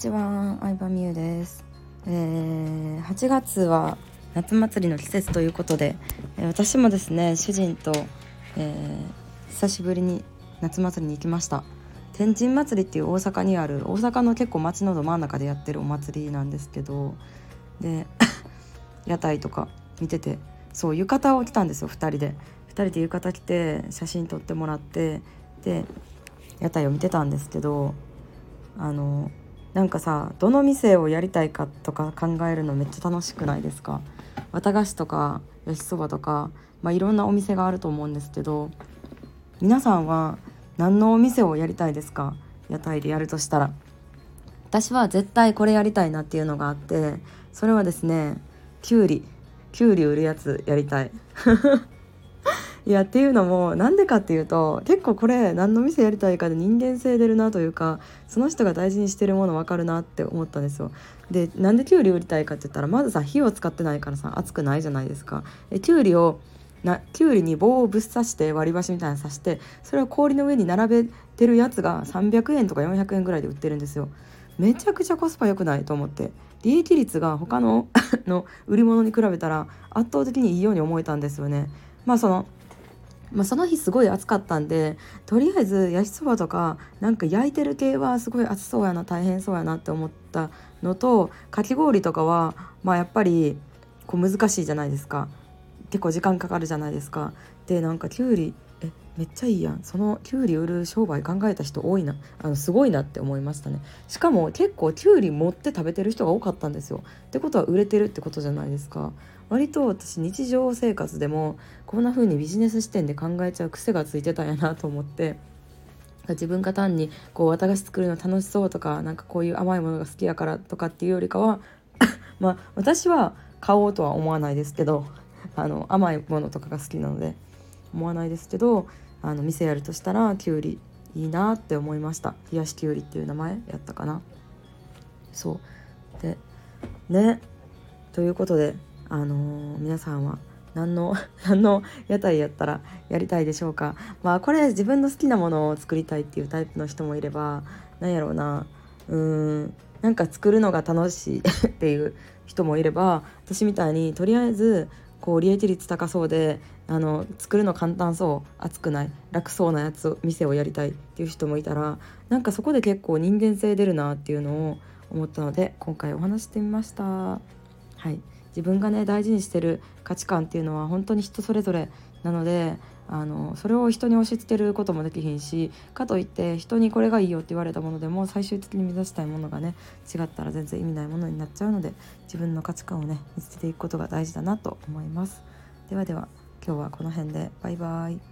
ちは、相葉美優です、えー、8月は夏祭りの季節ということで、えー、私もですね主人と、えー、久しぶりに夏祭りに行きました。天神祭りっていう大阪にある大阪の結構街のど真ん中でやってるお祭りなんですけどで 屋台とか見ててそう浴衣を着たんですよ2人で。2人で浴衣着て写真撮ってもらってで屋台を見てたんですけどあのなんかさどの店をやりたいかとか考えるのめっちゃ楽しくないですか？綿菓子とか焼きそばとか、まあ、いろんなお店があると思うんですけど皆さんは何のお店をやりたいですか？屋台でやるとしたら。私は絶対これやりたいなっていうのがあってそれはですねきゅうりきゅうり売るやつやりたい。いやっていうのもなんでかっていうと結構これ何の店やりたいかで人間性出るなというかその人が大事にしてるもの分かるなって思ったんですよ。でなんできゅうり売りたいかって言ったらまずさ火を使ってないからさ熱くないじゃないですか。えきゅうりをなきゅうりに棒をぶっ刺して割り箸みたいなの刺してそれを氷の上に並べてるやつが300円とか400円ぐらいで売ってるんですよ。めちゃくちゃコスパ良くないと思って利益率が他の の売り物に比べたら圧倒的にいいように思えたんですよね。まあそのまあ、その日すごい暑かったんでとりあえず焼きそばとかなんか焼いてる系はすごい暑そうやな大変そうやなって思ったのとかき氷とかはまあやっぱりこう難しいじゃないですか結構時間かかるじゃないですか。でなんかきゅうりえめっちゃいいやん。そのきゅうり売る商売考えた人多いな。あのすごいなって思いましたね。しかも結構きゅうり持って食べてる人が多かったんですよ。ってことは売れてるってことじゃないですか。割と私日常生活でもこんな風にビジネス視点で考えちゃう癖がついてたんやなと思って。自分が単にこう綿菓子作るの楽しそうとかなんかこういう甘いものが好きやからとかっていうよりかは まあ私は買おうとは思わないですけどあの甘いものとかが好きなので。思わないですけどあの店やるとしたらきゅうりいいなって思いました。冷やしきゅうりっていう名前やったかな。そう。でね。ということであのー、皆さんは何の 何の屋台やったらやりたいでしょうか。まあこれ自分の好きなものを作りたいっていうタイプの人もいれば何やろうな。うーん。なんか作るのが楽しいっていう人もいれば私みたいにとりあえずこう利益率高そうであの作るの簡単そう熱くない楽そうなやつ店をやりたいっていう人もいたらなんかそこで結構人間性出るなっていうのを思ったので今回お話してみました。はい自分がね大事にしてる価値観っていうのは本当に人それぞれなのであのそれを人に押し付けることもできひんしかといって人にこれがいいよって言われたものでも最終的に目指したいものがね違ったら全然意味ないものになっちゃうので自分の価値観をね見つけていくことが大事だなと思います。ではでは今日はこの辺でバイバイ。